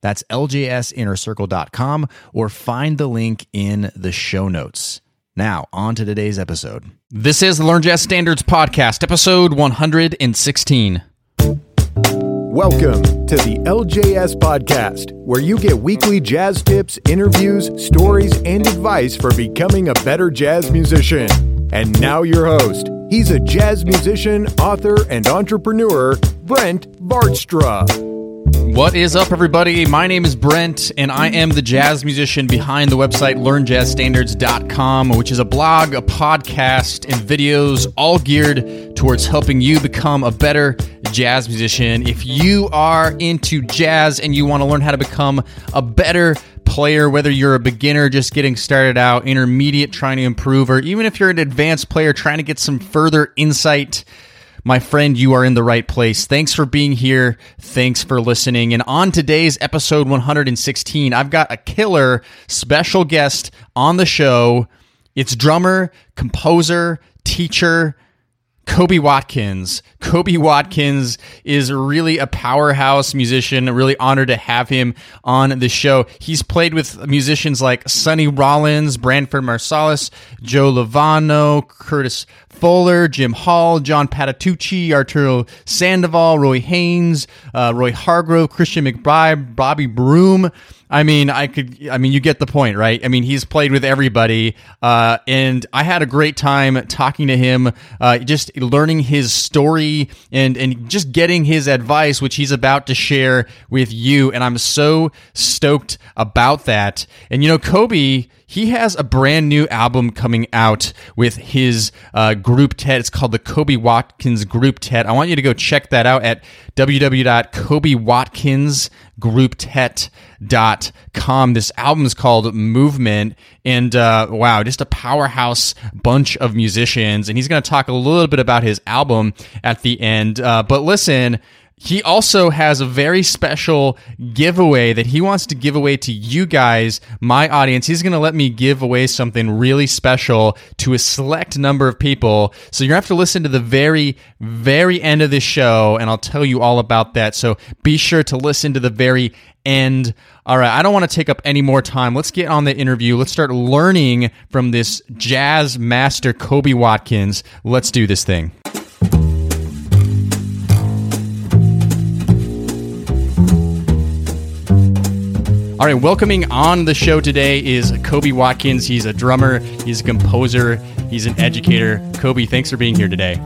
That's ljsinnercircle.com or find the link in the show notes. Now, on to today's episode. This is the Learn Jazz Standards Podcast, episode 116. Welcome to the LJS Podcast, where you get weekly jazz tips, interviews, stories, and advice for becoming a better jazz musician. And now, your host. He's a jazz musician, author, and entrepreneur, Brent Vaartstra. What is up, everybody? My name is Brent, and I am the jazz musician behind the website learnjazzstandards.com, which is a blog, a podcast, and videos all geared towards helping you become a better jazz musician. If you are into jazz and you want to learn how to become a better player, whether you're a beginner just getting started out, intermediate trying to improve, or even if you're an advanced player trying to get some further insight my friend, you are in the right place. Thanks for being here. Thanks for listening. And on today's episode 116, I've got a killer special guest on the show. It's drummer, composer, teacher, Kobie Watkins. Kobie Watkins is really a powerhouse musician. Really honored to have him on the show. He's played with musicians like Sonny Rollins, Branford Marsalis, Joe Lovano, Curtis Fuller, Jim Hall, John Patitucci, Arturo Sandoval, Roy Haynes, uh, Roy Hargrove, Christian McBride, Bobby Broom. I mean, I could. I mean, you get the point, right? I mean, he's played with everybody, uh, and I had a great time talking to him, uh, just learning his story and and just getting his advice, which he's about to share with you. And I'm so stoked about that. And you know, Kobie, he has a brand new album coming out with his uh, Grouptet. It's called the Kobie Watkins Grouptet. I want you to go check that out at www.kobiewatkinsgrouptet.com. This album is called Movement, and uh, wow, just a powerhouse bunch of musicians. And he's going to talk a little bit about his album at the end. Uh, but listen, he also has a very special giveaway that he wants to give away to you guys, my audience. He's going to let me give away something really special to a select number of people. So you're going to have to listen to the very, very end of this show, and I'll tell you all about that. So be sure to listen to the very end. All right, I don't want to take up any more time. Let's get on the interview. Let's start learning from this jazz master, Kobie Watkins. Let's do this thing. All right, welcoming on the show today is Kobie Watkins. He's a drummer, he's a composer, he's an educator. Kobie, thanks for being here today.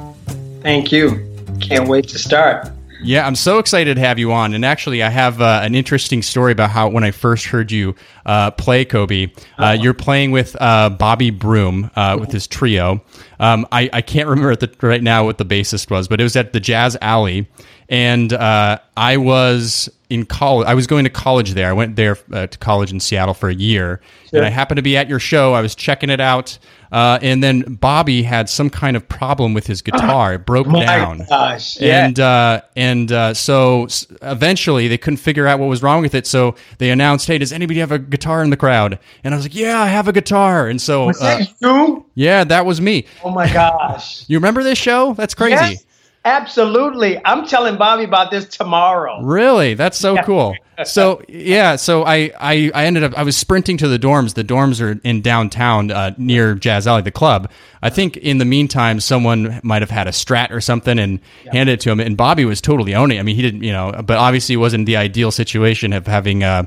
Thank you. Can't wait to start. Yeah, I'm so excited to have you on. And actually, I have uh, an interesting story about how when I first heard you uh, play Kobie, uh, uh-huh. you're playing with uh, Bobby Broom uh, with his trio. Um, I, I, can't remember the, right now what the bassist was, but it was at the Jazz Alley. And uh, I was in college. I was going to college there. I went there uh, to college in Seattle for a year, sure. and I happened to be at your show. I was checking it out, uh, and then Bobby had some kind of problem with his guitar. It broke My down. Gosh, yeah. And uh, and uh, so eventually they couldn't figure out what was wrong with it. So they announced, "Hey, does anybody have a guitar in the crowd?" And I was like, "Yeah, I have a guitar." And so, was that uh, you? Yeah, that was me. Oh my gosh! you remember this show? That's crazy. Yes. Absolutely. I'm telling Bobby about this tomorrow. Really? That's so yeah. cool. So yeah, so I, I I ended up I was sprinting to the dorms. The dorms are in downtown uh, near Jazz Alley, the club. I think in the meantime, someone might have had a Strat or something and yeah. handed it to him. And Bobby was totally owning. it. I mean, he didn't, you know, but obviously it wasn't the ideal situation of having. Uh,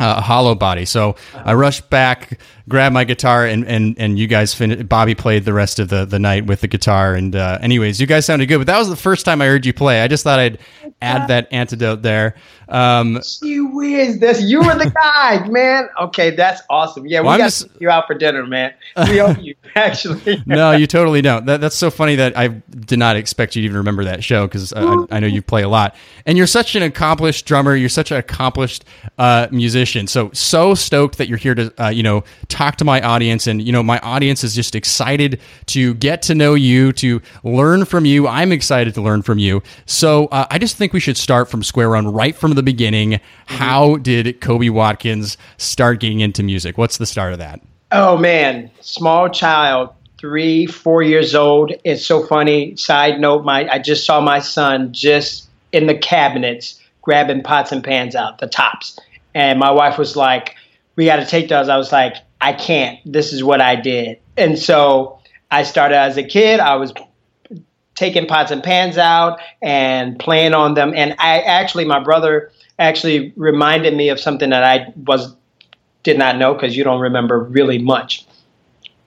uh, a hollow body. So I rushed back, grabbed my guitar, and and and you guys finished. Bobby played the rest of the the night with the guitar. And uh, anyways, you guys sounded good. But that was the first time I heard you play. I just thought I'd add that antidote there. Um, Gee whiz, this you were the guy, man. Okay, that's awesome. Yeah, we Well, got just- you out for dinner, man. We owe you actually. no, you totally don't. That, that's so funny that I did not expect you to even remember that show because I, I know you play a lot, and you're such an accomplished drummer. You're such an accomplished uh, musician. So so stoked that you're here to uh, you know talk to my audience, and you know my audience is just excited to get to know you, to learn from you. I'm excited to learn from you. So uh, I just think we should start from square one, right from the beginning. Mm-hmm. How did Kobie Watkins start getting into music? What's the start of that? Oh man, small child, three, four years old. It's so funny. Side note: my I just saw my son just in the cabinets grabbing pots and pans out the tops, and my wife was like, "We got to take those." I was like, "I can't. This is what I did." And so I started as a kid. I was taking pots and pans out and playing on them. And I actually, my brother actually reminded me of something that I was did not know because you don't remember really much.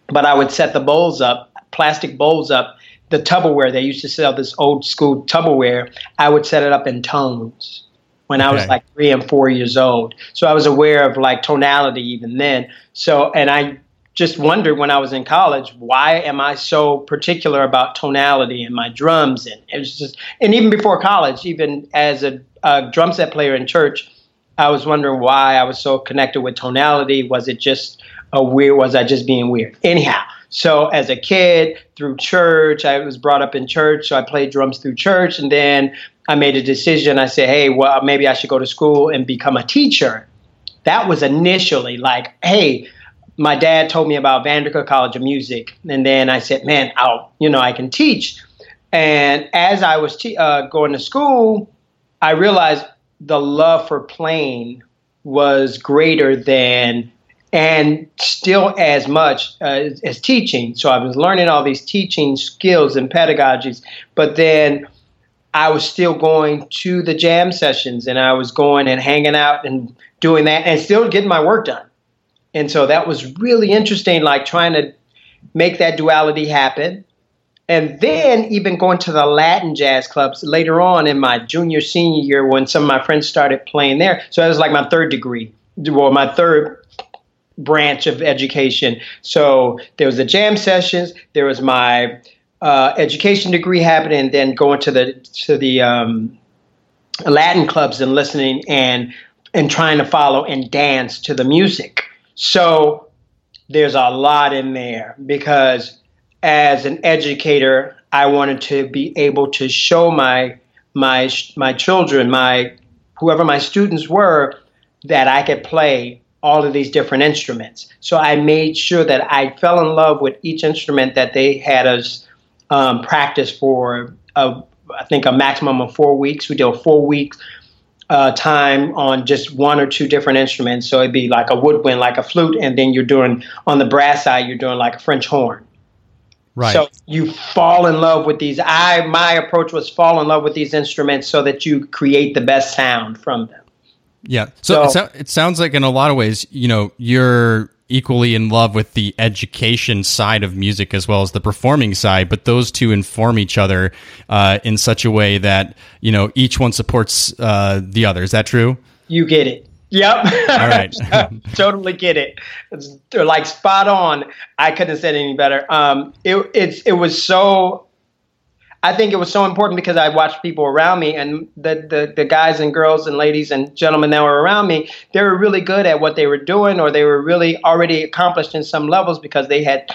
But I would set the bowls up, plastic bowls up, the Tupperware. They used to sell this old school Tupperware. I would set it up in tones when I was like three and four years old. So I was aware of like tonality even then. So, and I just wondered when I was in college, why am I so particular about tonality in my drums? And it was just, and even before college, even as a, a drum set player in church, I was wondering why I was so connected with tonality. Was it just a weird? Was I just being weird? Anyhow, so as a kid through church, I was brought up in church, so I played drums through church, and then I made a decision. I said, "Hey, well, maybe I should go to school and become a teacher." That was initially like, "Hey." My dad told me about VanderCook College of Music, and then I said, "Man, I'll, you know, I can teach." And as I was te- uh, going to school, I realized the love for playing was greater than and still as much uh, as, as teaching. So I was learning all these teaching skills and pedagogies, but then I was still going to the jam sessions and I was going and hanging out and doing that and still getting my work done. And so that was really interesting, like trying to make that duality happen. And then even going to the Latin jazz clubs later on in my junior, senior year when some of my friends started playing there. So that was like my third degree, well, my third branch of education. So there was the jam sessions, there was my uh, education degree happening, and then going to the to the um, Latin clubs and listening and and trying to follow and dance to the music. So there's a lot in there because as an educator, I wanted to be able to show my my my children, my whoever my students were, that I could play all of these different instruments. So I made sure that I fell in love with each instrument that they had us um, practice for. A, I think a maximum of four weeks. We did a four weeks uh, time on just one or two different instruments. So it'd be like a woodwind, like a flute, and then you're doing on the brass side, you're doing like a French horn. Right. So you fall in love with these. I my approach was fall in love with these instruments so that you create the best sound from them. Yeah. So, it, So- it sounds like in a lot of ways, you know, you're equally in love with the education side of music as well as the performing side, but those two inform each other uh, in such a way that, you know, each one supports uh, the other. Is that true? You get it. Yep. All right. totally get it. It's they're like spot on. I couldn't have said any better. Um, it it's it was so. I think it was so important because I watched people around me and the, the the guys and girls and ladies and gentlemen that were around me. They were really good at what they were doing, or they were really already accomplished in some levels because they had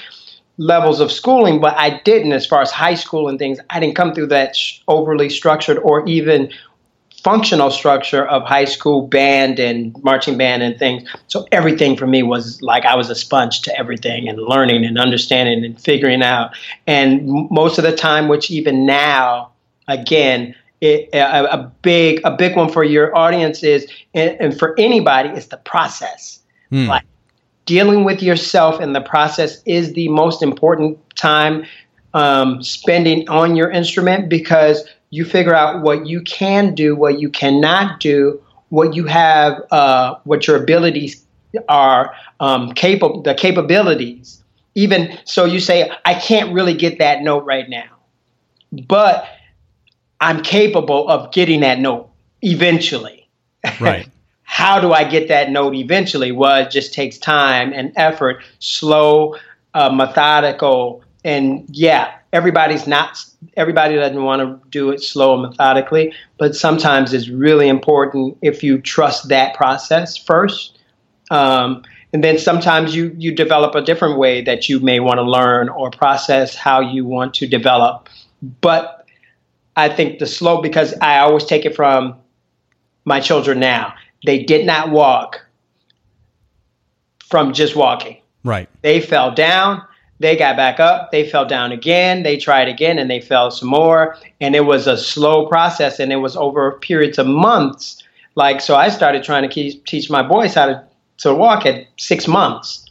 levels of schooling. But I didn't, as far as high school and things. I didn't come through that overly structured or even functional structure of high school band and marching band and things. So everything for me was like I was a sponge to everything and learning and understanding and figuring out. And most of the time, which even now, again, it, a, a big a big one for your audience is and, and for anybody is the process. Hmm. Like dealing with yourself in the process is the most important time um, spending on your instrument because you figure out what you can do, what you cannot do, what you have, uh, what your abilities are um, capable, the capabilities. Even so, you say, I can't really get that note right now, but I'm capable of getting that note eventually. Right. How do I get that note eventually? Well, it just takes time and effort, slow, uh, methodical, and yeah, everybody's not everybody doesn't want to do it slow and methodically, but sometimes it's really important if you trust that process first. Um, and then sometimes you you develop a different way that you may want to learn or process how you want to develop. But I think the slow because I always take it from my children now. They did not walk from just walking. Right. They fell down they got back up, they fell down again, they tried again, and they fell some more. And it was a slow process, and it was over periods of months. Like, so I started trying to keep, teach my boys how to, to walk at six months,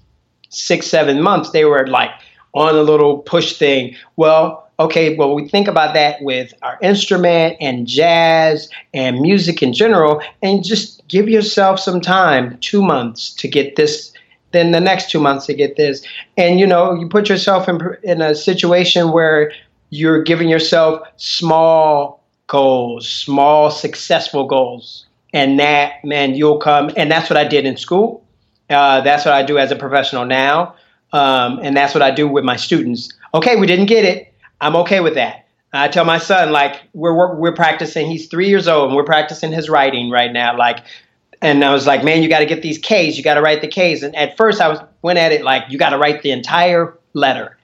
six, seven months. They were like on a little push thing. Well, okay, well, we think about that with our instrument and jazz and music in general, and just give yourself some time, two months, to get this then the next two months to get this. And you know, you put yourself in in a situation where you're giving yourself small goals, small successful goals, and that man, you'll come. And that's what I did in school. Uh, that's what I do as a professional now, um, and that's what I do with my students. Okay, we didn't get it. I'm okay with that. I tell my son like we're, we're we're practicing. He's three years old, and we're practicing his writing right now. Like and I was like, man, you got to get these K's. You got to write the K's. And at first, I was went at it like you got to write the entire letter.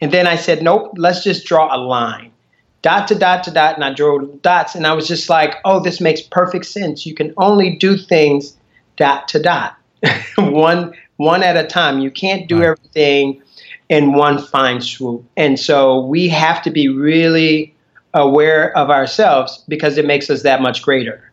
And then I said, nope, let's just draw a line, dot to dot to dot, and I drew dots. And I was just like, oh, this makes perfect sense. You can only do things dot to dot, one one at a time. You can't do right. everything in one fine swoop. And so we have to be really aware of ourselves because it makes us that much greater.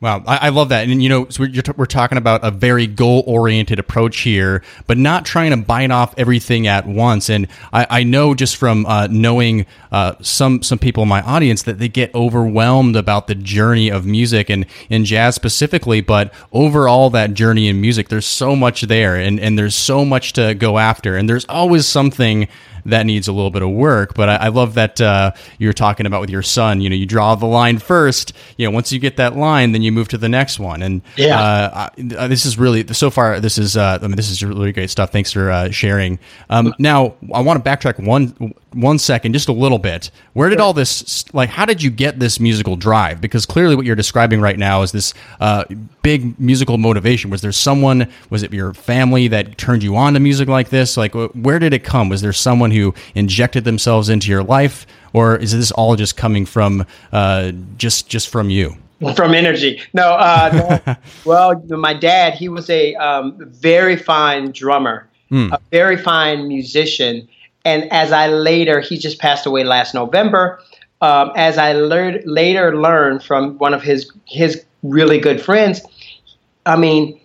Wow, I, I, love that, and you know, so we're, t- we're talking about a very goal-oriented approach here, but not trying to bite off everything at once. And I, I know just from uh, knowing uh, some some people in my audience that they get overwhelmed about the journey of music and in jazz specifically, but overall that journey in music, there's so much there, and and there's so much to go after, and there's always something that needs a little bit of work. But I, I love that uh, you're talking about with your son. You know, you draw the line first. You know, once you get that line, then you move to the next one. And yeah, uh, I, this is really so far. This is uh, I mean, this is really great stuff. Thanks for uh, sharing. Um, now, I want to backtrack one one second, just a little bit. Where did all this, like, how did you get this musical drive? Because clearly, what you're describing right now is this uh, big musical motivation. Was there someone, was it your family that turned you on to music like this? Like, where did it come? Was there someone who injected themselves into your life, or is this all just coming from uh, just just from you? From energy. No, uh, no. well, my dad, he was a um, very fine drummer, mm. a very fine musician and as I later, he just passed away last November. Um, as I learned later learned from one of his his really good friends, I mean,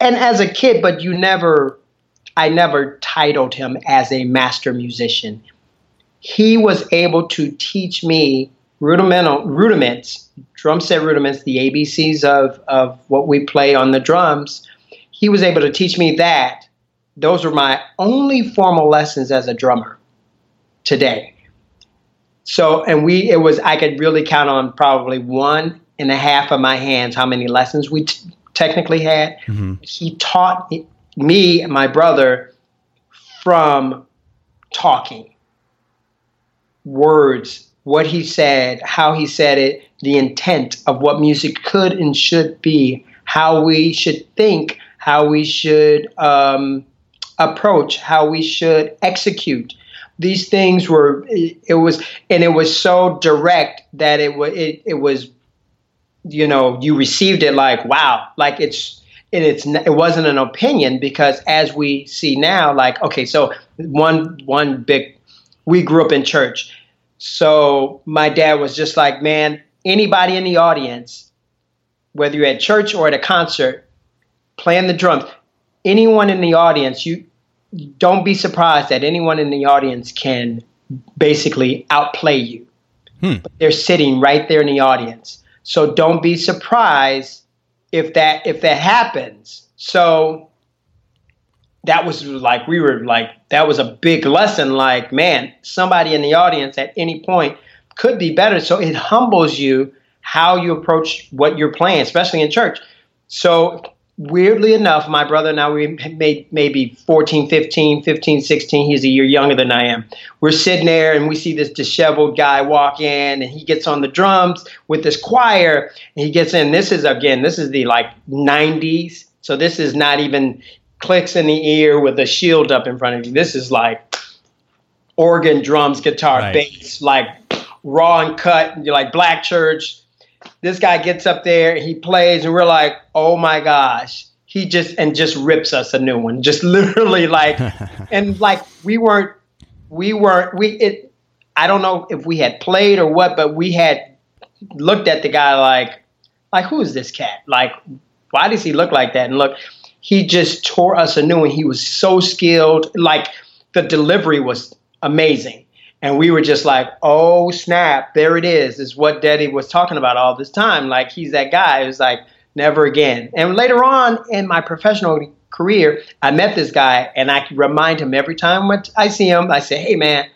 and as a kid, but you never, I never titled him as a master musician. He was able to teach me rudimental rudiments, drum set rudiments, the ABCs of of what we play on the drums. He was able to teach me that those were my only formal lessons as a drummer today. So, and we, it was, I could really count on probably one and a half of my hands how many lessons we t- technically had. Mm-hmm. He taught me and my brother from talking, words, what he said, how he said it, the intent of what music could and should be, how we should think, how we should um, approach, how we should execute. These things were it, was and it was so direct that it was it, it was you know you received it like wow like it's and it's it wasn't an opinion because as we see now like okay so one one big we grew up in church so my dad was just like man anybody in the audience whether you're at church or at a concert playing the drums anyone in the audience, you don't be surprised that anyone in the audience can basically outplay you. Hmm. they're sitting right there in the audience. So don't be surprised if that if that happens. So that was like we were like that was a big lesson like man somebody in the audience at any point could be better so it humbles you how you approach what you're playing, especially in church. So weirdly enough, my brother now we made maybe 14, 15, 15, 16. He's a year younger than I am. We're sitting there and we see this disheveled guy walk in and he gets on the drums with this choir and he gets in. This is again, this is the like 90s. So this is not even clicks in the ear with a shield up in front of you. This is like organ, drums, guitar, right. bass, like raw and cut, You like black church this guy gets up there, he plays, and we're like, oh my gosh. He just and just rips us a new one. Just literally like and like we weren't we weren't we it I don't know if we had played or what, but we had looked at the guy like like who is this cat? Like why does he look like that? And look, he just tore us a new one. He was so skilled. Like the delivery was amazing. And we were just like, oh snap, there it is. Is what Daddy was talking about all this time. Like he's that guy who's like, never again. And later on in my professional career, I met this guy and I remind him every time when I see him, I say, hey man,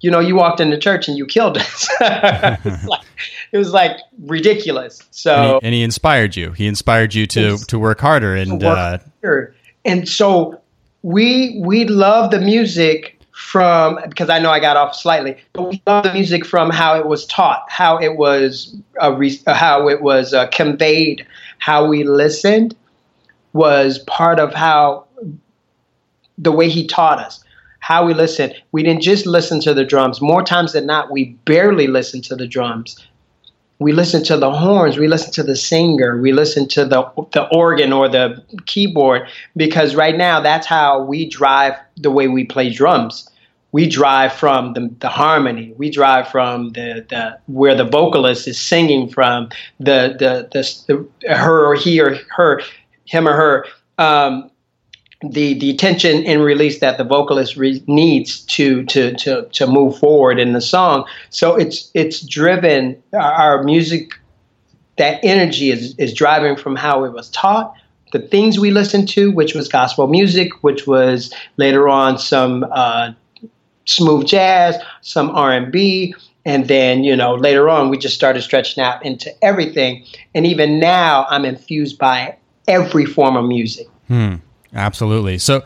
you know, you walked into church and you killed us. it, was like, it, was like, ridiculous. So and he, and he, inspired you. He inspired you to to work harder and work uh, harder. and so we we love the music from because I know I got off slightly, but we love the music from how it was taught, how it was uh, re- how it was uh, conveyed, how we listened was part of how the way he taught us. How we listened. We didn't just listen to the drums. More times than not, we barely listened to the drums. We listen to the horns. We listen to the singer. We listen to the the organ or the keyboard because right now that's how we drive the way we play drums we drive from the, the harmony we drive from the, the where the vocalist is singing from the the, the, the her or he or her him or her um, the the tension and release that the vocalist re- needs to to to to move forward in the song so it's it's driven our music that energy is is driving from how it was taught the things we listened to which was gospel music which was later on some uh, smooth jazz, some R&B, and then you know later on we just started stretching out into everything. And even now I'm infused by every form of music. Hmm. Absolutely. So,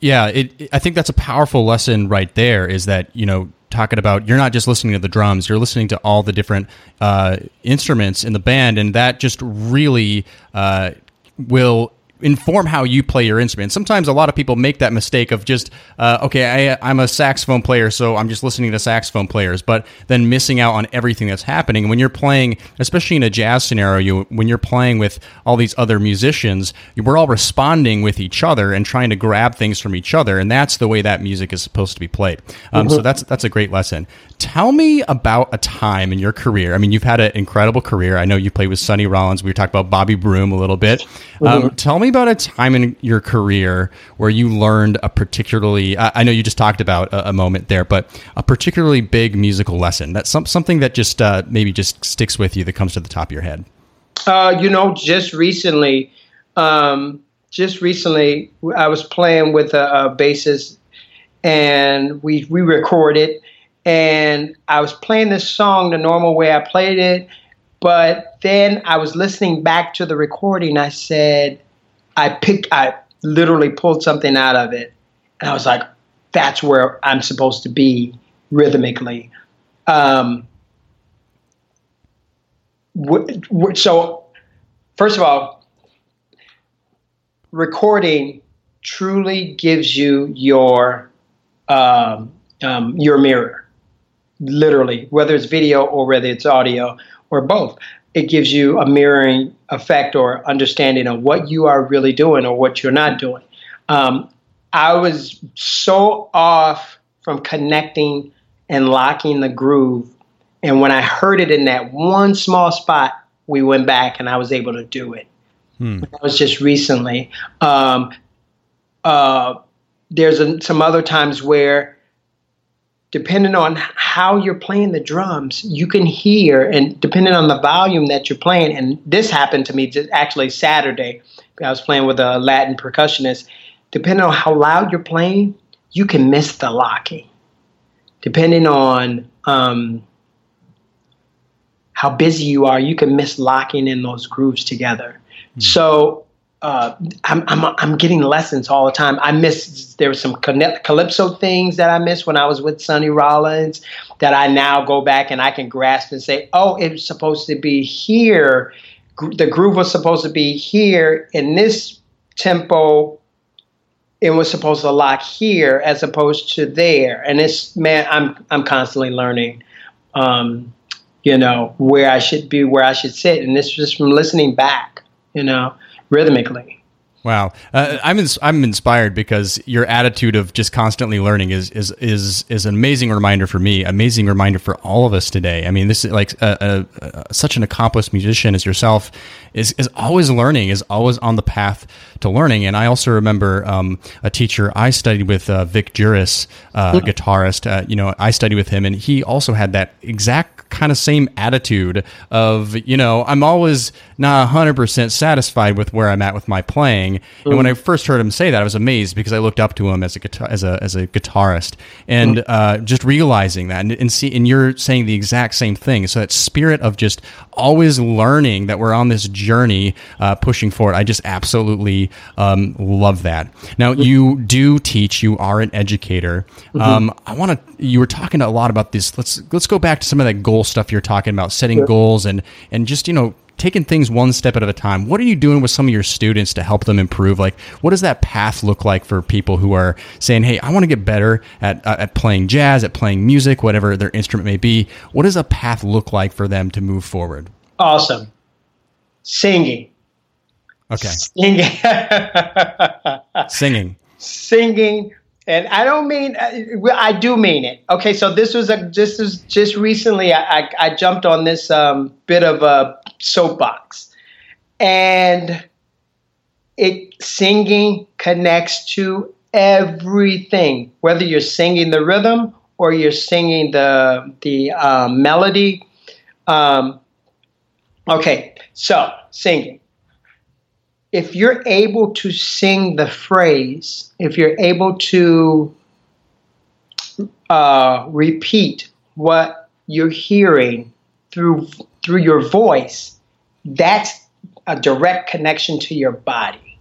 yeah, it, I think that's a powerful lesson right there. Is that you know talking about you're not just listening to the drums you're listening to all the different uh, instruments in the band and that just really uh, will inform how you play your instrument. Sometimes a lot of people make that mistake of just, uh, okay, I, am a saxophone player, so I'm just listening to saxophone players, but then missing out on everything that's happening. When you're playing, especially in a jazz scenario, you, when you're playing with all these other musicians, we're all responding with each other and trying to grab things from each other, and that's the way that music is supposed to be played. Um, mm-hmm. So that's that's a great lesson. Tell me about a time in your career. I mean, you've had an incredible career. I know you played with Sonny Rollins. We were talking about Bobby Broom a little bit. Um, mm-hmm. Tell me about a time in your career where you learned a particularly, I know you just talked about a, a moment there, but a particularly big musical lesson. That's some, something that just uh, maybe just sticks with you that comes to the top of your head. Uh, you know, just recently, um, just recently, I was playing with a, a bassist and we, we recorded and I was playing this song the normal way I played it. But then I was listening back to the recording. I said, I picked, I literally pulled something out of it. And I was like, that's where I'm supposed to be rhythmically. Um, so, first of all, recording truly gives you your um, um, your mirror literally, whether it's video or whether it's audio or both. It gives you a mirroring effect or understanding of what you are really doing or what you're not doing. Um, I was so off from connecting and locking the groove. And when I heard it in that one small spot, we went back and I was able to do it. Hmm. That was just recently. Um, uh, there's a, some other times where depending on how you're playing the drums, you can hear, and depending on the volume that you're playing, and this happened to me just actually Saturday. I was playing with a Latin percussionist. Depending on how loud you're playing, you can miss the locking. Depending on um, how busy you are, you can miss locking in those grooves together. Mm. So uh, I'm, I'm, I'm getting lessons all the time. I miss there were some calypso things that I missed when I was with Sonny Rollins that I now go back and I can grasp and say, oh, it was supposed to be here. The groove was supposed to be here in this tempo. It was supposed to lock here as opposed to there. And it's man, I'm I'm constantly learning. Um, you know where I should be, where I should sit, and this is just from listening back. You know rhythmically. Wow, uh, I'm ins- I'm inspired because your attitude of just constantly learning is is is is an amazing reminder for me, amazing reminder for all of us today. I mean, this is like a, a, a, such an accomplished musician as yourself is is always learning, is always on the path to learning. And I also remember um, a teacher I studied with, uh, Vic Juris, uh, mm-hmm. guitarist. Uh, you know, I studied with him, and he also had that exact kind of same attitude of you know I'm always not 100% satisfied with where I'm at with my playing. Mm-hmm. And when I first heard him say that, I was amazed because I looked up to him as a guitar as a as a guitarist, and mm-hmm. uh, just realizing that and, and see and you're saying the exact same thing. So that spirit of just always learning that we're on this journey, uh, pushing forward. I just absolutely um, love that. Now mm-hmm. you do teach. You are an educator. Mm-hmm. Um, I want to. You were talking a lot about this. Let's let's go back to some of that goal stuff you're talking about, setting sure. goals and and just you know taking things one step at a time. What are you doing with some of your students to help them improve? Like, what does that path look like for people who are saying, "Hey, I want to get better at uh, at playing jazz, at playing music, whatever their instrument may be"? What does a path look like for them to move forward? Awesome, singing. Okay. Singing. Singing. Singing and I don't mean uh, I do mean it. Okay, so this was a this is just recently I, I, I jumped on this um, bit of a soapbox, and it singing connects to everything. Whether you're singing the rhythm or you're singing the the um, melody. Um, okay, so singing if you're able to sing the phrase, if you're able to uh, repeat what you're hearing through through your voice, that's a direct connection to your body.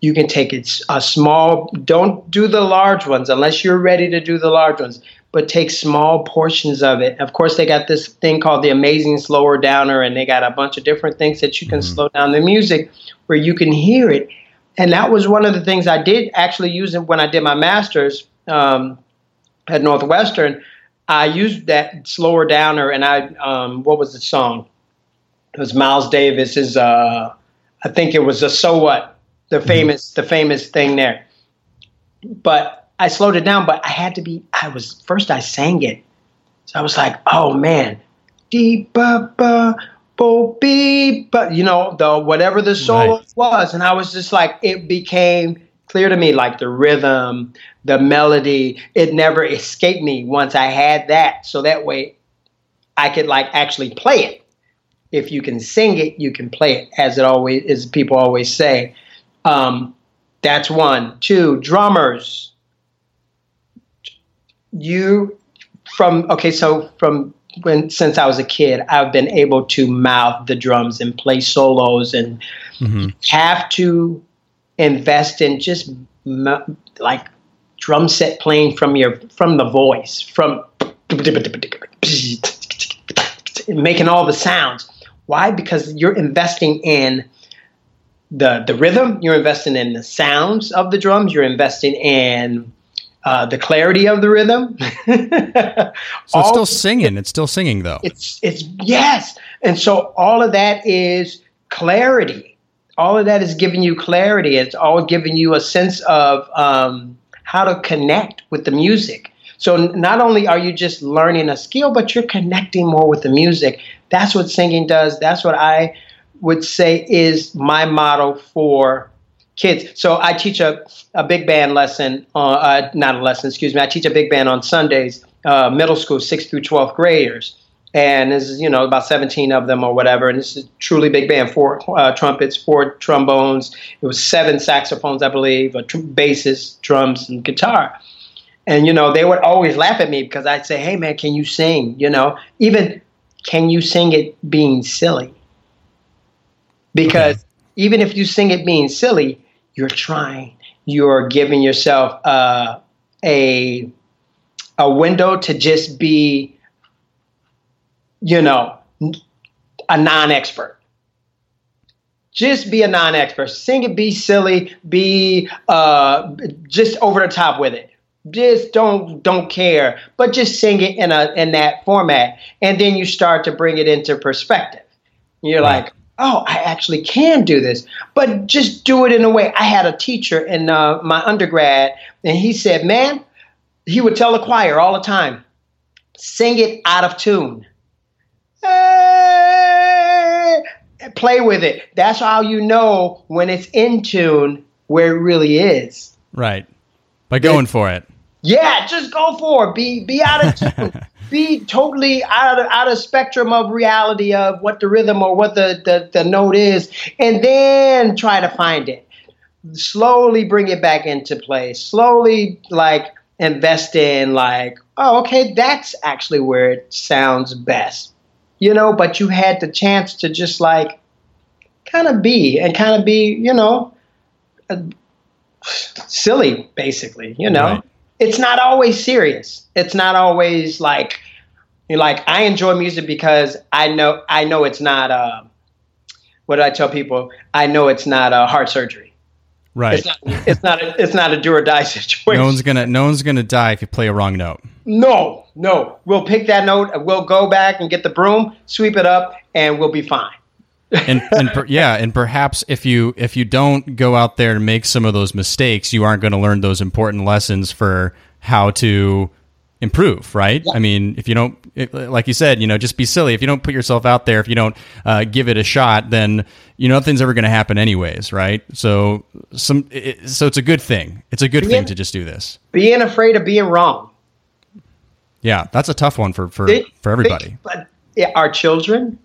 You can take it a small. Don't do the large ones unless you're ready to do the large ones but take small portions of it. Of course, they got this thing called the Amazing Slower Downer, and they got a bunch of different things that you can mm-hmm. slow down the music where you can hear it. And that was one of the things I did actually use it when I did my master's um, at Northwestern. I used that slower downer, and I um, what was the song? It was Miles Davis's. Uh, I think it was a "So What," the mm-hmm. famous the famous thing there. But I slowed it down, but I had to be. I was first. I sang it, so I was like, "Oh man, deep ba ba bo beep," but you know the whatever the solo right. was, and I was just like, it became clear to me, like the rhythm, the melody. It never escaped me once I had that. So that way, I could like actually play it. If you can sing it, you can play it, as it always as people always say. Um, that's one. Two drummers you from okay so from when since i was a kid i've been able to mouth the drums and play solos and mm-hmm. have to invest in just like drum set playing from your from the voice from making all the sounds why because you're investing in the the rhythm you're investing in the sounds of the drums you're investing in uh, the clarity of the rhythm. so it's still singing. It's still singing though. It's it's yes, and so all of that is clarity. All of that is giving you clarity. It's all giving you a sense of um, how to connect with the music. So not only are you just learning a skill, but you're connecting more with the music. That's what singing does. That's what I would say is my model for kids. So I teach a, a big band lesson, uh, uh, not a lesson, excuse me. I teach a big band on Sundays, uh, middle school, sixth through 12th graders. And this is, you know, about 17 of them or whatever. And this is truly big band, four uh, trumpets, four trombones. It was seven saxophones, I believe, tr- basses, drums, and guitar. And, you know, they would always laugh at me because I'd say, hey, man, can you sing? You know, even can you sing it being silly? Because okay. even if you sing it being silly, you're trying. You're giving yourself uh, a a window to just be, you know, a non-expert. Just be a non-expert. Sing it, be silly, be uh, just over the top with it. Just don't don't care, but just sing it in a in that format, and then you start to bring it into perspective. You're right. like, oh, I actually can do this, but just do it in a way. I had a teacher in uh, my undergrad, and he said, man, he would tell the choir all the time, sing it out of tune. Hey, play with it. That's how you know when it's in tune where it really is. Right. By going for it. Yeah, just go for it. Be be out of tune. Be totally out of out of spectrum of reality of what the rhythm or what the, the, the note is, and then try to find it. Slowly bring it back into play. Slowly like invest in like, oh, okay, that's actually where it sounds best. You know, but you had the chance to just like kind of be and kind of be, you know, uh, silly basically, you know. Right it's not always serious. It's not always like you like I enjoy music because I know I know it's not uh, what did I tell people? I know it's not a heart surgery. Right. It's not. It's not. A, it's not a do or die situation. No one's gonna. No one's gonna die if you play a wrong note. No, no. We'll pick that note. We'll go back and get the broom, sweep it up, and we'll be fine and, and per, yeah, and perhaps if you if you don't go out there and make some of those mistakes, you aren't going to learn those important lessons for how to improve, right? Yeah. I mean, if you don't, like you said, you know, just be silly. If you don't put yourself out there, if you don't uh, give it a shot, then you know nothing's ever going to happen anyways, right? So some, it, so it's a good thing. It's a good being, thing to just do this. Being afraid of being wrong. Yeah, that's a tough one for for for everybody. but yeah, our children,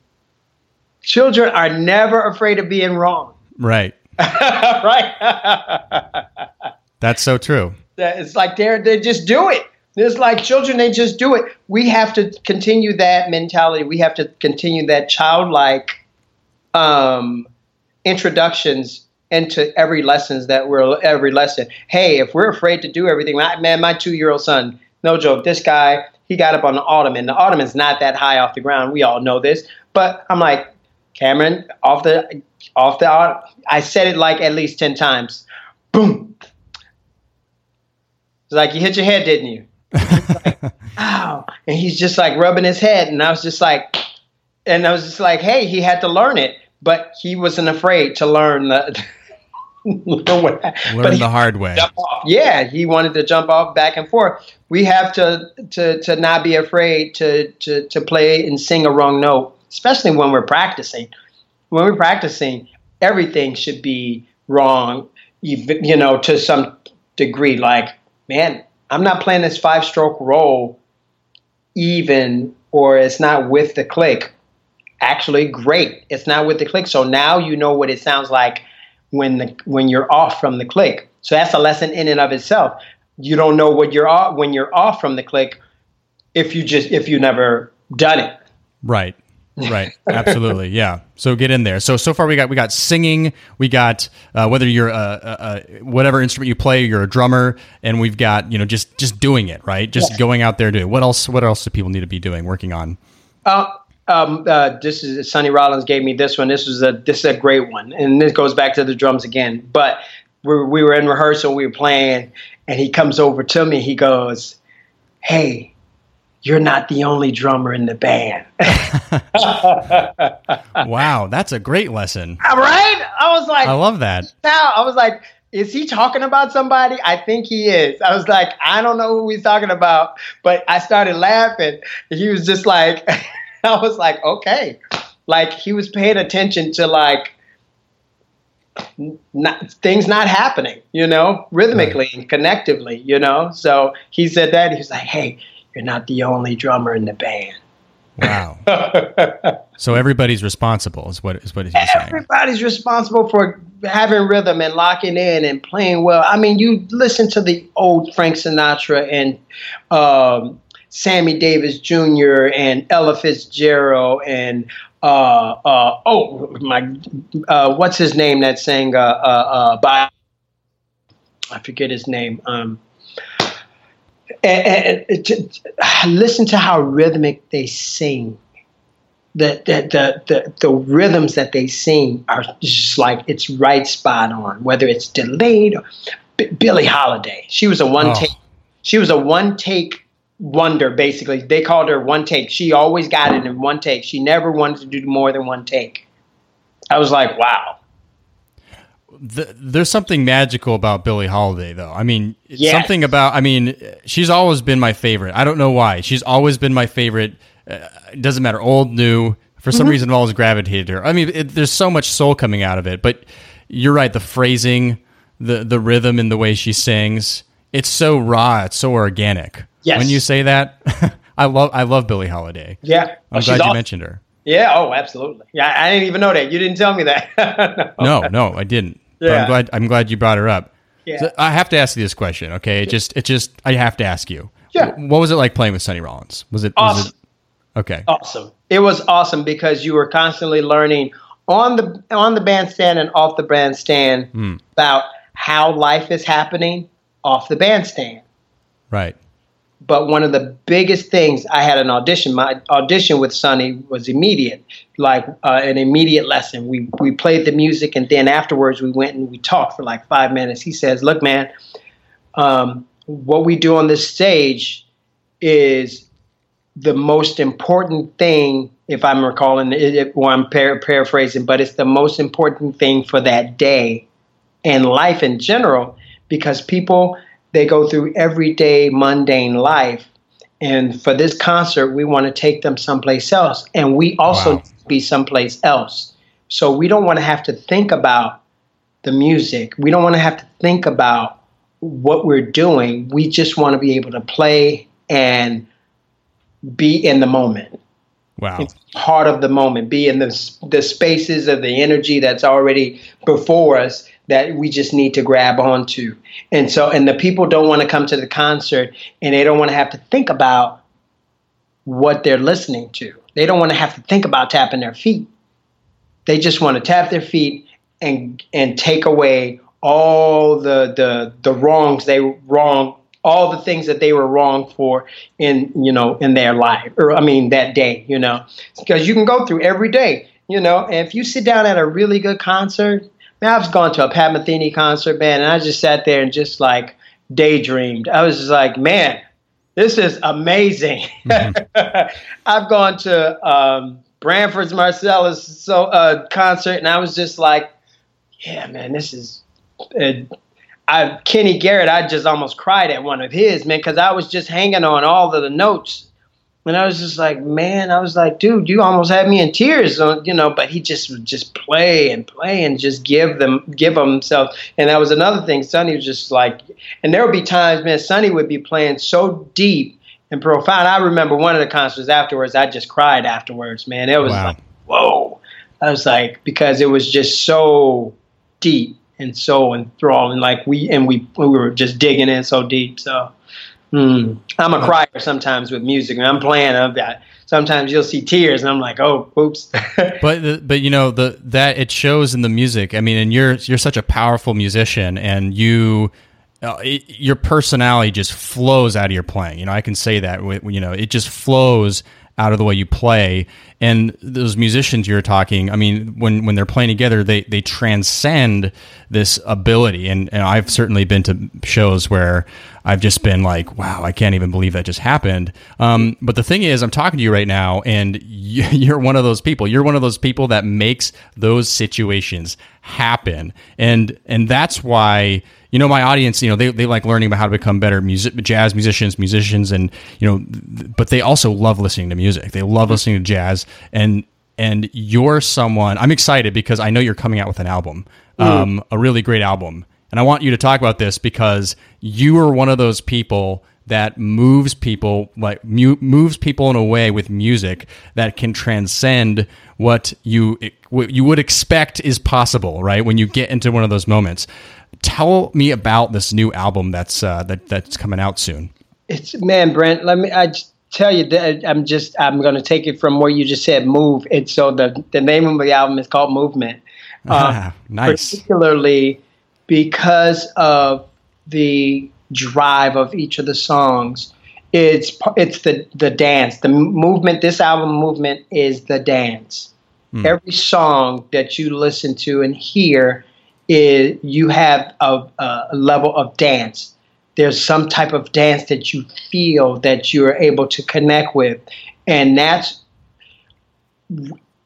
children are never afraid of being wrong. Right. right. That's so true. It's like they're they just do it. It's like children, they just do it. We have to continue that mentality. We have to continue that childlike um, introductions into every lessons that we're every lesson. Hey, if we're afraid to do everything, my, man, my two year old son, no joke, this guy, he got up on the ottoman. The ottoman's not that high off the ground. We all know this, but I'm like, Cameron, off the off the I said it like at least ten times. Boom. It's like you hit your head, didn't you? like, Ow. And he's just like rubbing his head. And I was just like and I was just like, hey, he had to learn it, but he wasn't afraid to learn the learn the hard way. Yeah, he wanted to jump off back and forth. We have to to to not be afraid to to to play and sing a wrong note especially when we're practicing. When we're practicing, everything should be wrong, you know, to some degree. Like, man, I'm not playing this five stroke roll even, or it's not with the click. Actually, great. It's not with the click. So now you know what it sounds like when the when you're off from the click. So that's a lesson in and of itself. You don't know what you're off when you're off from the click if you just if you never done it. Right right. Absolutely. Yeah. So get in there. So so far we got we got singing. We got uh, whether you're a, a, a, whatever instrument you play you're a drummer and we've got you know just just doing it right? Just going out there doing what else what else do people need to be doing working on? Uh, um, uh, this is Sonny Rollins gave me this one. This was a this is a great one, and this goes back to the drums again. But we, we were in rehearsal, we were playing, and he comes over to me. He goes, "Hey, you're not the only drummer in the band. wow, that's a great lesson. Right? I was like, I love that. Now I was like, is he talking about somebody? I think he is. I was like, I don't know who he's talking about, but I started laughing. He was just like, I was like, okay, like he was paying attention to like not, things not happening, you know, rhythmically right. and connectively, you know. So he said that he was like, hey you're not the only drummer in the band. Wow. so everybody's responsible is what is what he's saying. Everybody's responsible for having rhythm and locking in and playing well. I mean, you listen to the old Frank Sinatra and um, Sammy Davis Jr. and Ella Fitzgerald and uh, uh, oh my, uh, what's his name that sang uh, uh, uh, by I forget his name. Um, and, and, and, listen to how rhythmic they sing. The, the, the, the, the rhythms that they sing are just like it's right spot on, whether it's delayed or B- Billie Holiday. She was a one oh. take. She was a one take wonder, basically. They called her one take. She always got it in one take. She never wanted to do more than one take. I was like, wow. The, there's something magical about Billie Holiday, though. I mean, yes. something about. I mean, she's always been my favorite. I don't know why. She's always been my favorite. Uh, it doesn't matter, old, new. For some mm-hmm. reason, I've always gravitated her. I mean, it, there's so much soul coming out of it. But you're right. The phrasing, the the rhythm, and the way she sings, it's so raw. It's so organic. Yes. When you say that, I love I love Billie Holiday. Yeah. I'm oh, glad you awesome. mentioned her. Yeah. Oh, absolutely. Yeah. I didn't even know that. You didn't tell me that. no. no, no, I didn't. Yeah. I'm glad. I'm glad you brought her up. Yeah. So I have to ask you this question. Okay. It just. It just. I have to ask you. Yeah. What was it like playing with Sonny Rollins? Was it? Awesome. Was it, okay. Awesome. It was awesome because you were constantly learning on the on the bandstand and off the bandstand mm. about how life is happening off the bandstand. Right. But one of the biggest things I had an audition. My audition with Sonny was immediate, like uh, an immediate lesson. We we played the music, and then afterwards we went and we talked for like five minutes. He says, "Look, man, um, what we do on this stage is the most important thing." If I'm recalling it, or I'm par- paraphrasing, but it's the most important thing for that day and life in general because people they go through everyday mundane life. And for this concert, we want to take them someplace else. And we also wow. be someplace else. So we don't want to have to think about the music. We don't want to have to think about what we're doing. We just want to be able to play and be in the moment. Wow. It's part of the moment, be in the, the spaces of the energy that's already before us that we just need to grab onto. And so, and the people don't want to come to the concert and they don't want to have to think about what they're listening to. They don't want to have to think about tapping their feet. They just want to tap their feet and and take away all the the the wrongs they wrong all the things that they were wrong for in you know in their life or I mean that day you know because you can go through every day you know and if you sit down at a really good concert I've gone to a Pat Metheny concert, man, and I just sat there and just like daydreamed. I was just like, man, this is amazing. Mm-hmm. I've gone to um, Branford's Marsalis so uh, concert, and I was just like, yeah, man, this is. Uh, I, Kenny Garrett, I just almost cried at one of his, man, because I was just hanging on all of the notes and I was just like, man, I was like, dude, you almost had me in tears, uh, you know. But he just would just play and play and just give them, give himself. And that was another thing. Sonny was just like, and there would be times, man, Sonny would be playing so deep and profound. I remember one of the concerts afterwards, I just cried afterwards, man. It was wow. like, whoa. I was like, because it was just so deep and so enthralling. Like we and we we were just digging in so deep. So Hmm. I'm a crier sometimes with music, and I'm playing. I've got sometimes you'll see tears, and I'm like, oh, oops. but but you know the that it shows in the music. I mean, and you're you're such a powerful musician, and you. Uh, it, your personality just flows out of your playing. You know, I can say that. You know, it just flows out of the way you play. And those musicians you're talking, I mean, when, when they're playing together, they, they transcend this ability. And, and I've certainly been to shows where I've just been like, wow, I can't even believe that just happened. Um, but the thing is, I'm talking to you right now, and you're one of those people. You're one of those people that makes those situations happen. And, and that's why you know my audience you know they, they like learning about how to become better music jazz musicians musicians and you know but they also love listening to music. They love listening to jazz. And and you're someone i'm excited because i know you're coming out with an album mm. um, a really great album. And i want you to talk about this because you are one of those people that moves people like mu- moves people in a way with music that can transcend what you what you would expect is possible right? When you get into one of those moments tell me about this new album that's uh, that that's coming out soon. It's man, Brent. Let me. I tell you that I'm just I'm going to take it from where you just said move. It's so the the name of the album is called Movement. Uh, nice. Particularly because of the drive of each of the songs. It's it's the the dance, the movement. This album movement is the dance. Hmm. Every song that you listen to and hear is you have a, a level of dance. There's some type of dance that you feel that you're able to connect with, and that's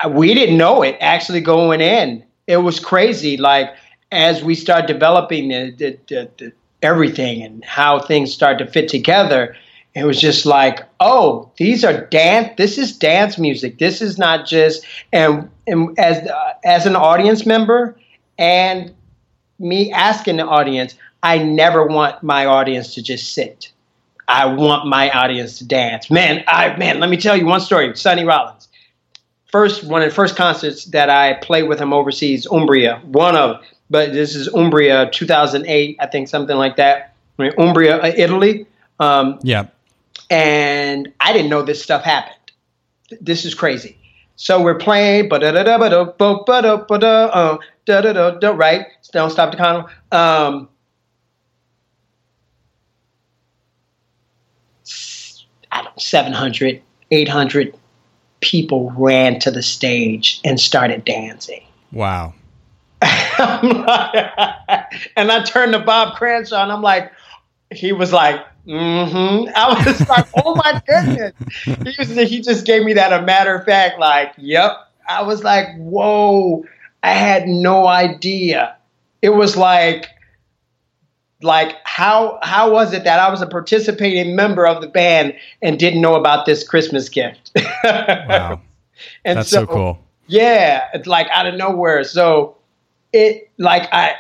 we didn't know it actually going in. It was crazy. Like as we start developing the, the, the, the everything and how things start to fit together, it was just like, oh, these are dance. This is dance music. This is not just and, and as uh, as an audience member and me asking the audience, I never want my audience to just sit. I want my audience to dance. Man, I man, let me tell you one story. Sonny Rollins. First one of the first concerts that I played with him overseas, Umbria. One of but this is Umbria 2008, I think something like that. Umbria, uh, Italy. Um, yeah. And I didn't know this stuff happened. This is crazy. So we're playing, right? Don't stop the con. Um, I don't 700, 800 people ran to the stage and started dancing. Wow. and I turned to Bob Cranshaw and I'm like, he was like, mm-hmm. I was like, oh my goodness. He, was, he just gave me that a matter of fact, like, yep. I was like, whoa. I had no idea. It was like, like how how was it that I was a participating member of the band and didn't know about this Christmas gift? wow, and that's so, so cool. Yeah, it's like out of nowhere. So it like I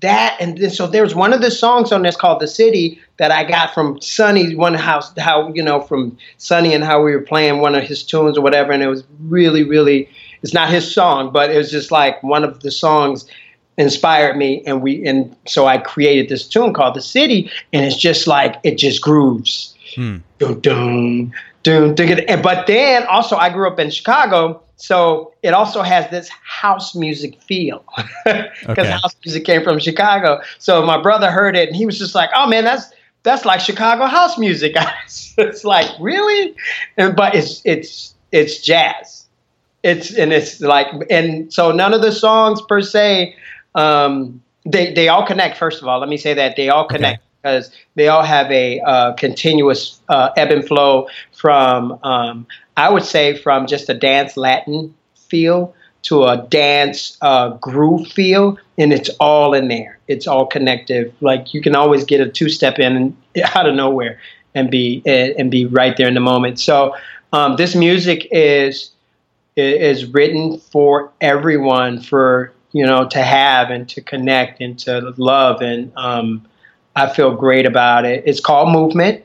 that and then so there's one of the songs on this called "The City" that I got from Sonny. One house how you know from Sonny and how we were playing one of his tunes or whatever, and it was really really. It's not his song, but it was just like one of the songs inspired me, and we and so I created this tune called "The City," and it's just like it just grooves. Hmm. Dun, dun, dun, dun, but then also I grew up in Chicago so it also has this house music feel because okay. house music came from Chicago. So my brother heard it and he was just like, "Oh man, that's that's like Chicago house music." it's like really, and, but it's it's it's jazz. It's and it's like and so none of the songs per se. Um, they they all connect. First of all, let me say that they all connect. Okay because they all have a uh, continuous uh, ebb and flow from um, I would say from just a dance Latin feel to a dance uh, groove feel, and it's all in there. It's all connective. Like you can always get a two step in out of nowhere and be and be right there in the moment. So um, this music is is written for everyone for you know to have and to connect and to love and um, I feel great about it. It's called Movement.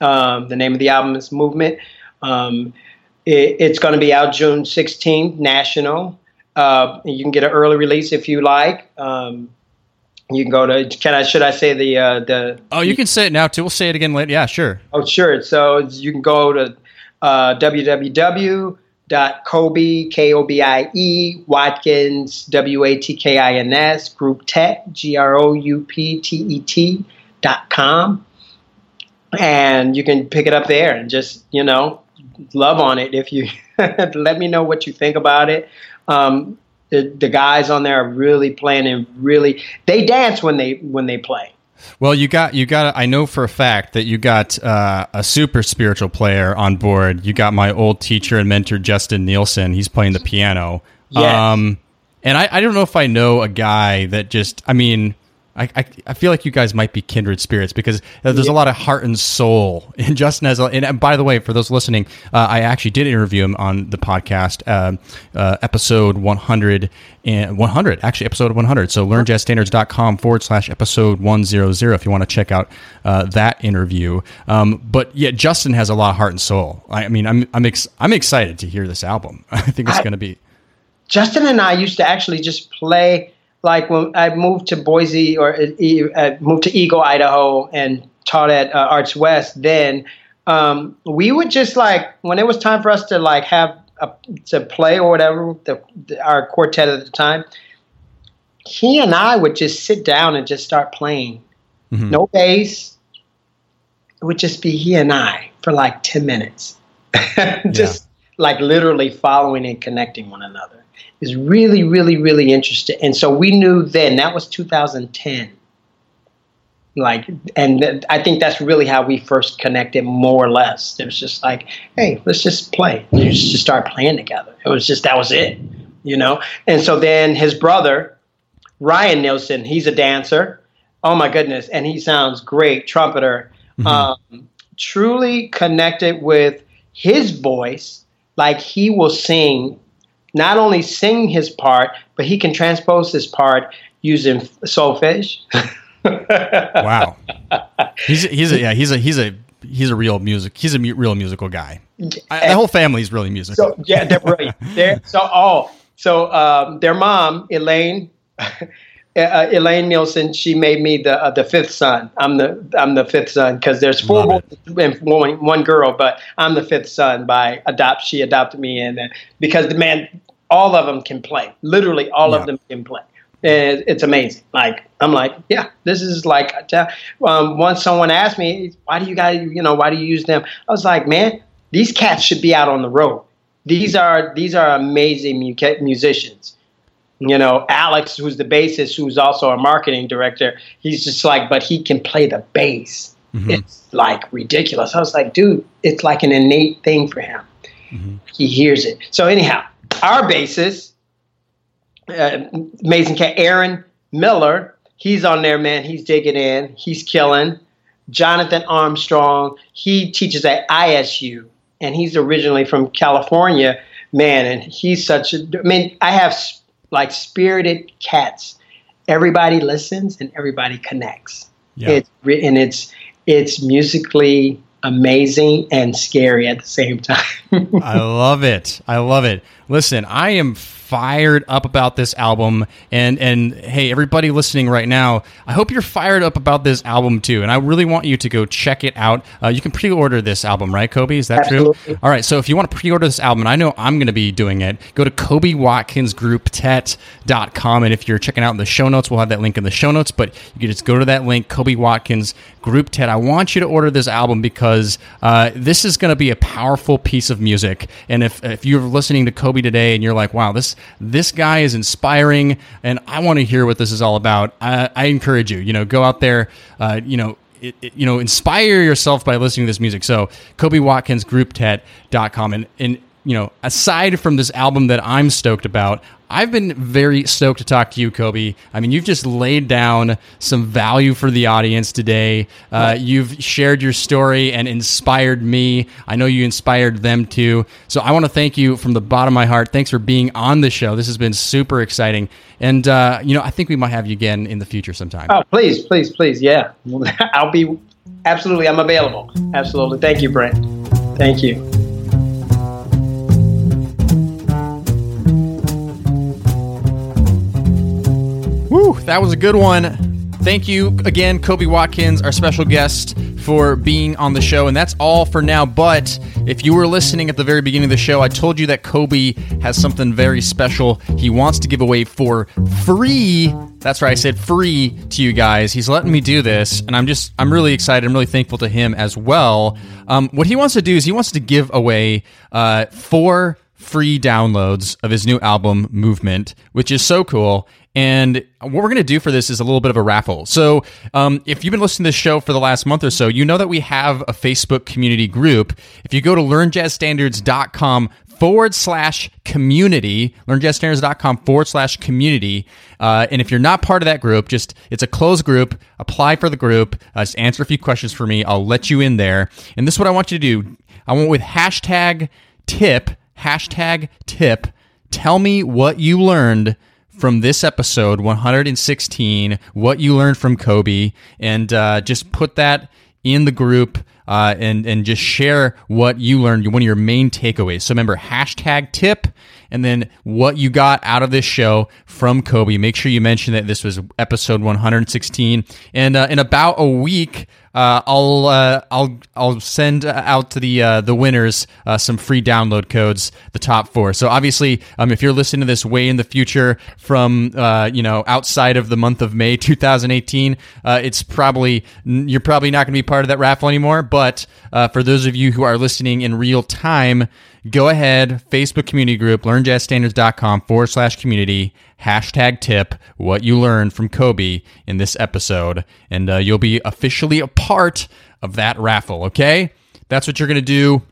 Um, the name of the album is Movement. Um, it, it's going to be out June 16th, national. Uh, you can get an early release if you like. Um, you can go to. Can I? Should I say the uh, the? Oh, you can say it now too. We'll say it again later. Yeah, sure. Oh, sure. So you can go to uh, www.Kobie k o b i e watkins w a t k i n s Grouptet g r o u p t e t dot com, and you can pick it up there and just you know love on it if you let me know what you think about it. Um, the, the guys on there are really playing and really they dance when they when they play. Well, you got you got. I know for a fact that you got uh, a super spiritual player on board. You got my old teacher and mentor Justin Nielsen. He's playing the piano. Yes. Um, and I, I don't know if I know a guy that just. I mean, I, I, I, feel like you guys might be kindred spirits because there's yeah. a lot of heart and soul. in Justin has, a, and by the way, for those listening, uh, I actually did interview him on the podcast, uh, uh, episode 100 and 100, actually episode 100. So learnjazzstandards.com forward slash episode 100 if you want to check out uh, that interview. Um, but yeah, Justin has a lot of heart and soul. I, I mean, I'm, I'm, ex- I'm excited to hear this album. I think it's going to be. Justin and I used to actually just play like when I moved to Boise or uh, uh moved to Eagle, Idaho, and taught at uh, Arts West, then um, we would just like when it was time for us to like have a, to play or whatever the, the, our quartet at the time. He and I would just sit down and just start playing. Mm-hmm. No bass. It would just be he and I for like ten minutes, just yeah. like literally following and connecting one another. Is really, really, really interesting. And so we knew then that was 2010 like and i think that's really how we first connected more or less. It was just like hey let's just play. You just start playing together. It was just that was it you know? And so then his brother Ryan Nielsen he's a dancer. Oh my goodness. And he sounds great trumpeter. Mm-hmm. um, truly connected with his voice. Like he will sing not only sing his part but he can transpose his part using solfege wow. He's he's a yeah he's a he's a he's a real music he's a mu- real musical guy. I, the whole family's really musical. So, yeah, they're brilliant. They're, so oh so um, their mom Elaine. Uh, Elaine Nielsen, she made me the uh, the fifth son. I'm the I'm the fifth son because there's four boys and one, one girl, but I'm the fifth son by adopt. She adopted me, and because the man, all of them can play. Literally, all yeah. of them can play it's amazing. Like I'm like, yeah, this is like. Um, once someone asked me, why do you guys, you know, why do you use them? I was like, man, these cats should be out on the road. These are these are amazing mu- musicians. You know, Alex, who's the bassist, who's also a marketing director, he's just like, but he can play the bass. Mm-hmm. It's like ridiculous. I was like, dude, it's like an innate thing for him. Mm-hmm. He hears it. So anyhow, our bassist uh, amazing cat Aaron Miller. He's on there, man. He's digging in. He's killing. Jonathan Armstrong. He teaches at ISU, and he's originally from California, man. And he's such a. I mean, I have like spirited cats. Everybody listens and everybody connects. Yeah. It's and it's it's musically amazing and scary at the same time. I love it. I love it. Listen, I am fired up about this album. And and hey everybody listening right now i hope you're fired up about this album too. And i really want you to go check it out. Uh, you can pre-order this album right Kobie? Is that Absolutely. true all right. So if you want to pre-order this album and i know i'm going to be doing it go to kobiewatkinsgrouptet.com and if you're checking out the show notes we'll have that link in the show notes but you can just go to that link kobe watkins group tet. I want you to order this album because uh, this is going to be a powerful piece of music. And if, if you're listening to Kobie today and you're like wow this this guy is inspiring, and I want to hear what this is all about. I, I encourage you, you know, go out there, uh, you know, it, it, you know, inspire yourself by listening to this music. So, Kobie Watkins, GroupTet.com. And, and you know, aside from this album that I'm stoked about, I've been very stoked to talk to you, Kobie. I mean, you've just laid down some value for the audience today. Uh, you've shared your story and inspired me. I know you inspired them too. So I want to thank you from the bottom of my heart. Thanks for being on the show. This has been super exciting. And, uh, you know, I think we might have you again in the future sometime. Oh, please, please, please. Yeah. I'll be absolutely, I'm available. Absolutely. Thank you, Brent. Thank you. Woo, that was a good one. Thank you again, Kobie Watkins, our special guest, for being on the show. And that's all for now. But if you were listening at the very beginning of the show, I told you that Kobie has something very special he wants to give away for free. That's right, I said free to you guys. He's letting me do this, and I'm just, I'm really excited. I'm really thankful to him as well. Um, what he wants to do is he wants to give away uh, four free downloads of his new album, Movement, which is so cool. And what we're going to do for this is a little bit of a raffle. So, um, if you've been listening to this show for the last month or so, you know that we have a Facebook community group. If you go to learnjazzstandards.com forward slash community, learnjazzstandards.com forward slash community. Uh, and if you're not part of that group, just it's a closed group. Apply for the group. Uh, just answer a few questions for me. I'll let you in there. And this is what I want you to do. I want with hashtag tip, hashtag tip, tell me what you learned from this episode 116 what you learned from Kobie and uh, just put that in the group uh, and and just share what you learned, one of your main takeaways. So remember hashtag tip and then what you got out of this show from Kobie. Make sure you mention that this was episode 116. And uh, in about a week, uh, I'll uh, I'll I'll send out to the uh, the winners uh, some free download codes, the top four. So obviously, um, if you're listening to this way in the future, from uh, you know outside of the month of May 2018, uh, it's probably you're probably not going to be part of that raffle anymore. But for those of you who are listening in real time, go ahead, Facebook community group, learnjazzstandards.com forward slash community, hashtag tip what you learned from Kobie in this episode, and uh, you'll be officially a part of that raffle, okay? That's what you're going to do.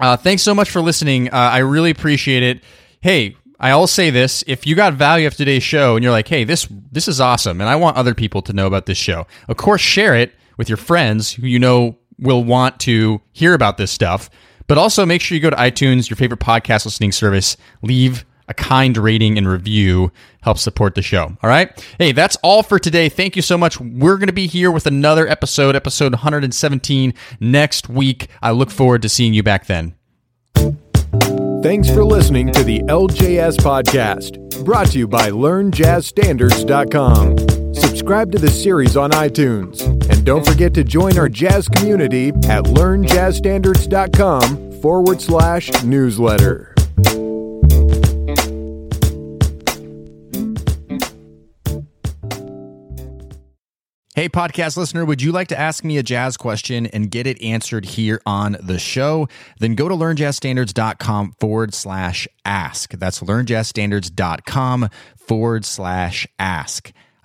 Uh, thanks so much for listening. Uh, I really appreciate it. Hey, I will say this: if you got value of today's show and you're like, "Hey, this this is awesome," and I want other people to know about this show, of course, share it with your friends who you know will want to hear about this stuff. But also make sure you go to iTunes, your favorite podcast listening service, leave a kind rating and review helps support the show. All right. Hey, that's all for today. Thank you so much. We're going to be here with another episode, episode 117 next week. I look forward to seeing you back then. Thanks for listening to the LJS podcast, brought to you by LearnJazzStandards.com. Subscribe to the series on iTunes, and don't forget to join our jazz community at LearnJazzStandards.com forward slash newsletter. Hey, podcast listener, would you like to ask me a jazz question and get it answered here on the show? Then go to learnjazzstandards.com forward slash ask. That's learnjazzstandards.com forward slash ask.